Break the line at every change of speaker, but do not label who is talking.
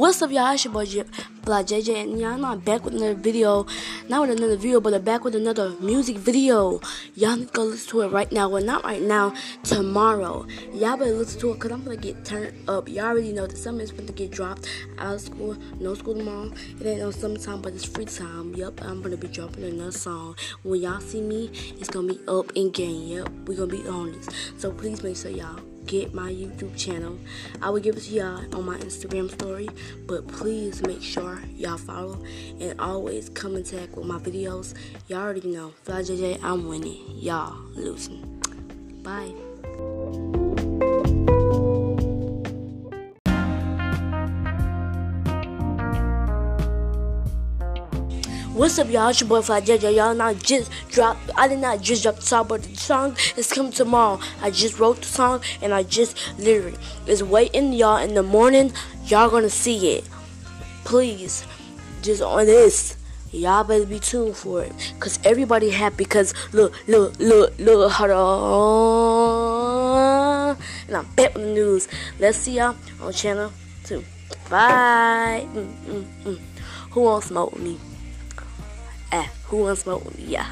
What's up, y'all? It's your boy J- Black JJ, and y'all not back with another video. Not with another video, but I'm back with another music video. Y'all need to go listen to it right now. Well, not right now, tomorrow. Y'all better listen to it because I'm going to get turned up. Y'all already know that is going to get dropped out of school. No school tomorrow. It ain't no summertime, but it's free time. Yep, I'm going to be dropping another song. When y'all see me, it's going to be up in game. Yep, we going to be on this. So please make sure y'all get my YouTube channel. I will give it to y'all on my Instagram story, but please make sure y'all follow and always come in tag with my videos. Y'all already know, Fly JJ, I'm winning. Y'all losing. Bye. What's up, y'all? It's your boy JJ. Y'all not just drop. I did not just drop the song, but the song is coming tomorrow. I just wrote the song and I just literally is waiting y'all in the morning. Y'all gonna see it. Please, just on this. Y'all better be tuned for it. Cause everybody happy cause look, look, look, look, hold on. And I'm back with the news. Let's see y'all on channel two. Bye. Mm, mm, mm. Who wants smoke with me? Eh, who wants me? Yeah.